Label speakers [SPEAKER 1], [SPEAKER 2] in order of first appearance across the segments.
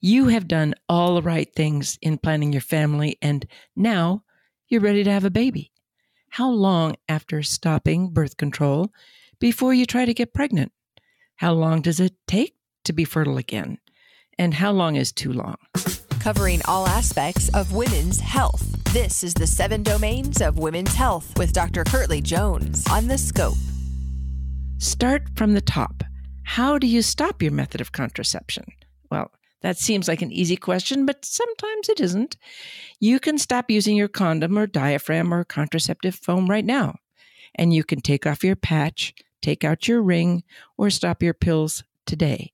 [SPEAKER 1] You have done all the right things in planning your family, and now you're ready to have a baby. How long after stopping birth control before you try to get pregnant? How long does it take to be fertile again? And how long is too long?
[SPEAKER 2] Covering all aspects of women's health. This is the seven domains of women's health with Dr. Kirtly Jones on the scope.
[SPEAKER 1] Start from the top. How do you stop your method of contraception? Well, that seems like an easy question, but sometimes it isn't. You can stop using your condom or diaphragm or contraceptive foam right now. And you can take off your patch, take out your ring, or stop your pills today.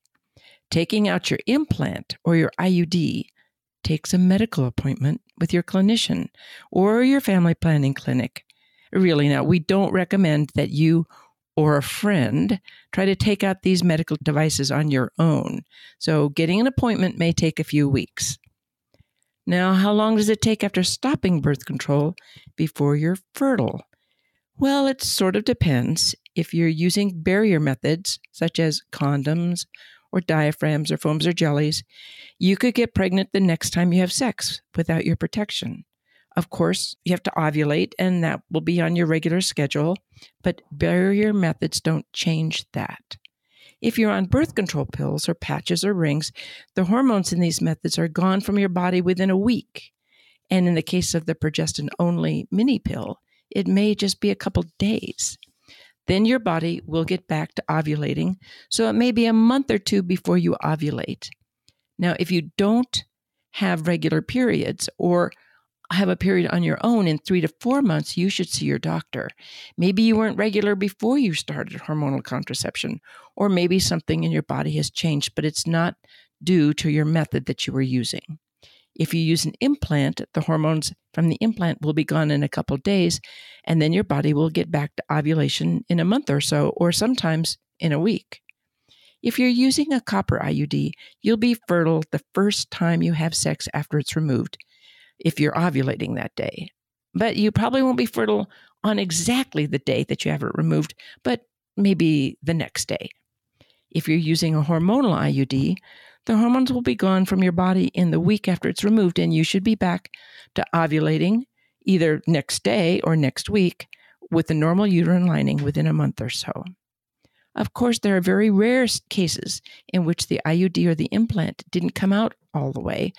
[SPEAKER 1] Taking out your implant or your IUD takes a medical appointment with your clinician or your family planning clinic. Really, now, we don't recommend that you or a friend try to take out these medical devices on your own. So, getting an appointment may take a few weeks. Now, how long does it take after stopping birth control before you're fertile? Well, it sort of depends. If you're using barrier methods such as condoms or diaphragms or foams or jellies, you could get pregnant the next time you have sex without your protection. Of course, you have to ovulate, and that will be on your regular schedule, but barrier methods don't change that. If you're on birth control pills or patches or rings, the hormones in these methods are gone from your body within a week. And in the case of the progestin only mini pill, it may just be a couple days. Then your body will get back to ovulating, so it may be a month or two before you ovulate. Now, if you don't have regular periods or have a period on your own in three to four months, you should see your doctor. Maybe you weren't regular before you started hormonal contraception, or maybe something in your body has changed, but it's not due to your method that you were using. If you use an implant, the hormones from the implant will be gone in a couple days, and then your body will get back to ovulation in a month or so, or sometimes in a week. If you're using a copper IUD, you'll be fertile the first time you have sex after it's removed if you're ovulating that day. But you probably won't be fertile on exactly the day that you have it removed, but maybe the next day. If you're using a hormonal IUD, the hormones will be gone from your body in the week after it's removed, and you should be back to ovulating either next day or next week with the normal uterine lining within a month or so. Of course, there are very rare cases in which the IUD or the implant didn't come out all the way,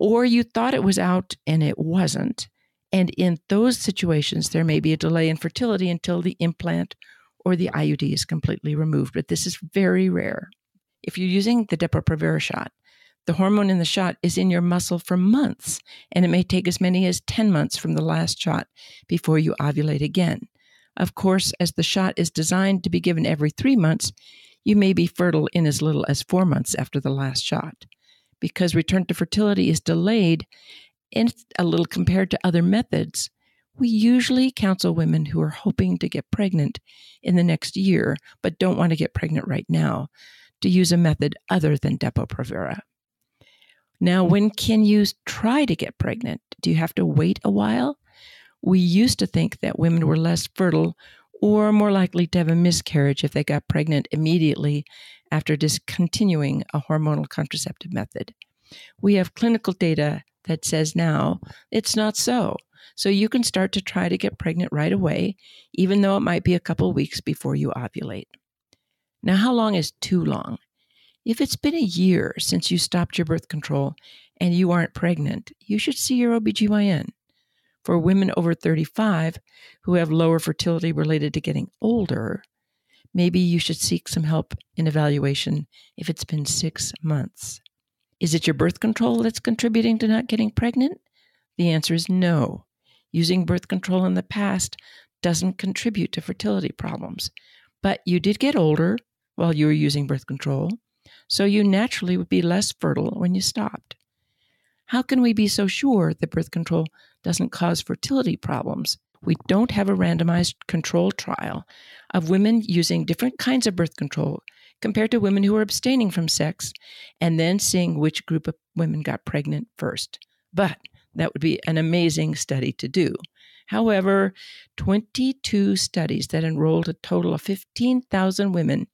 [SPEAKER 1] or you thought it was out and it wasn't. And in those situations, there may be a delay in fertility until the implant or the IUD is completely removed, but this is very rare. If you're using the Depo-Provera shot, the hormone in the shot is in your muscle for months, and it may take as many as 10 months from the last shot before you ovulate again. Of course, as the shot is designed to be given every three months, you may be fertile in as little as four months after the last shot because return to fertility is delayed and a little compared to other methods, we usually counsel women who are hoping to get pregnant in the next year but don't want to get pregnant right now to use a method other than Depo-Provera. Now, when can you try to get pregnant? Do you have to wait a while? We used to think that women were less fertile or more likely to have a miscarriage if they got pregnant immediately after discontinuing a hormonal contraceptive method. We have clinical data that says now it's not so. So you can start to try to get pregnant right away, even though it might be a couple weeks before you ovulate. Now, how long is too long? If it's been a year since you stopped your birth control and you aren't pregnant, you should see your OBGYN. For women over 35 who have lower fertility related to getting older, maybe you should seek some help in evaluation if it's been six months. Is it your birth control that's contributing to not getting pregnant? The answer is no. Using birth control in the past doesn't contribute to fertility problems. But you did get older while you were using birth control, so you naturally would be less fertile when you stopped. How can we be so sure that birth control doesn't cause fertility problems we don't have a randomized control trial of women using different kinds of birth control compared to women who are abstaining from sex and then seeing which group of women got pregnant first. But that would be an amazing study to do. However, 22 studies that enrolled a total of 15,000 women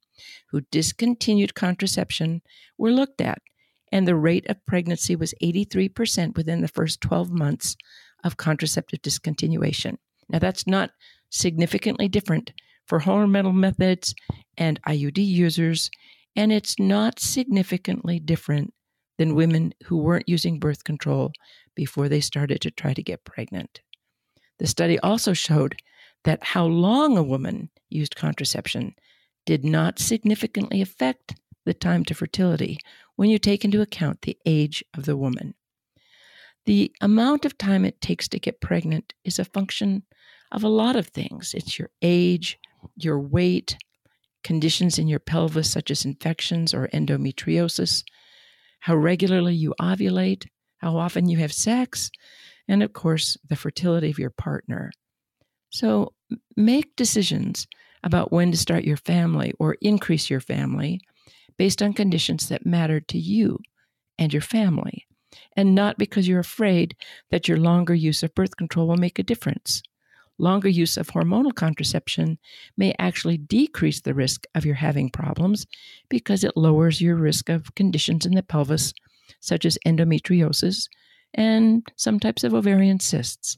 [SPEAKER 1] who discontinued contraception were looked at, and the rate of pregnancy was 83% within the first 12 months of contraceptive discontinuation. Now, that's not significantly different for hormonal methods and IUD users, and it's not significantly different than women who weren't using birth control before they started to try to get pregnant. The study also showed that how long a woman used contraception did not significantly affect the time to fertility when you take into account the age of the woman. The amount of time it takes to get pregnant is a function of a lot of things. It's your age, your weight, conditions in your pelvis, such as infections or endometriosis, how regularly you ovulate, how often you have sex, and of course, the fertility of your partner. So make decisions about when to start your family or increase your family based on conditions that matter to you and your family, and not because you're afraid that your longer use of birth control will make a difference. Longer use of hormonal contraception may actually decrease the risk of your having problems because it lowers your risk of conditions in the pelvis, such as endometriosis and some types of ovarian cysts.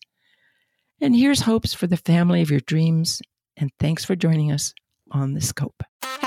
[SPEAKER 1] And here's hopes for the family of your dreams. And thanks for joining us on the scope.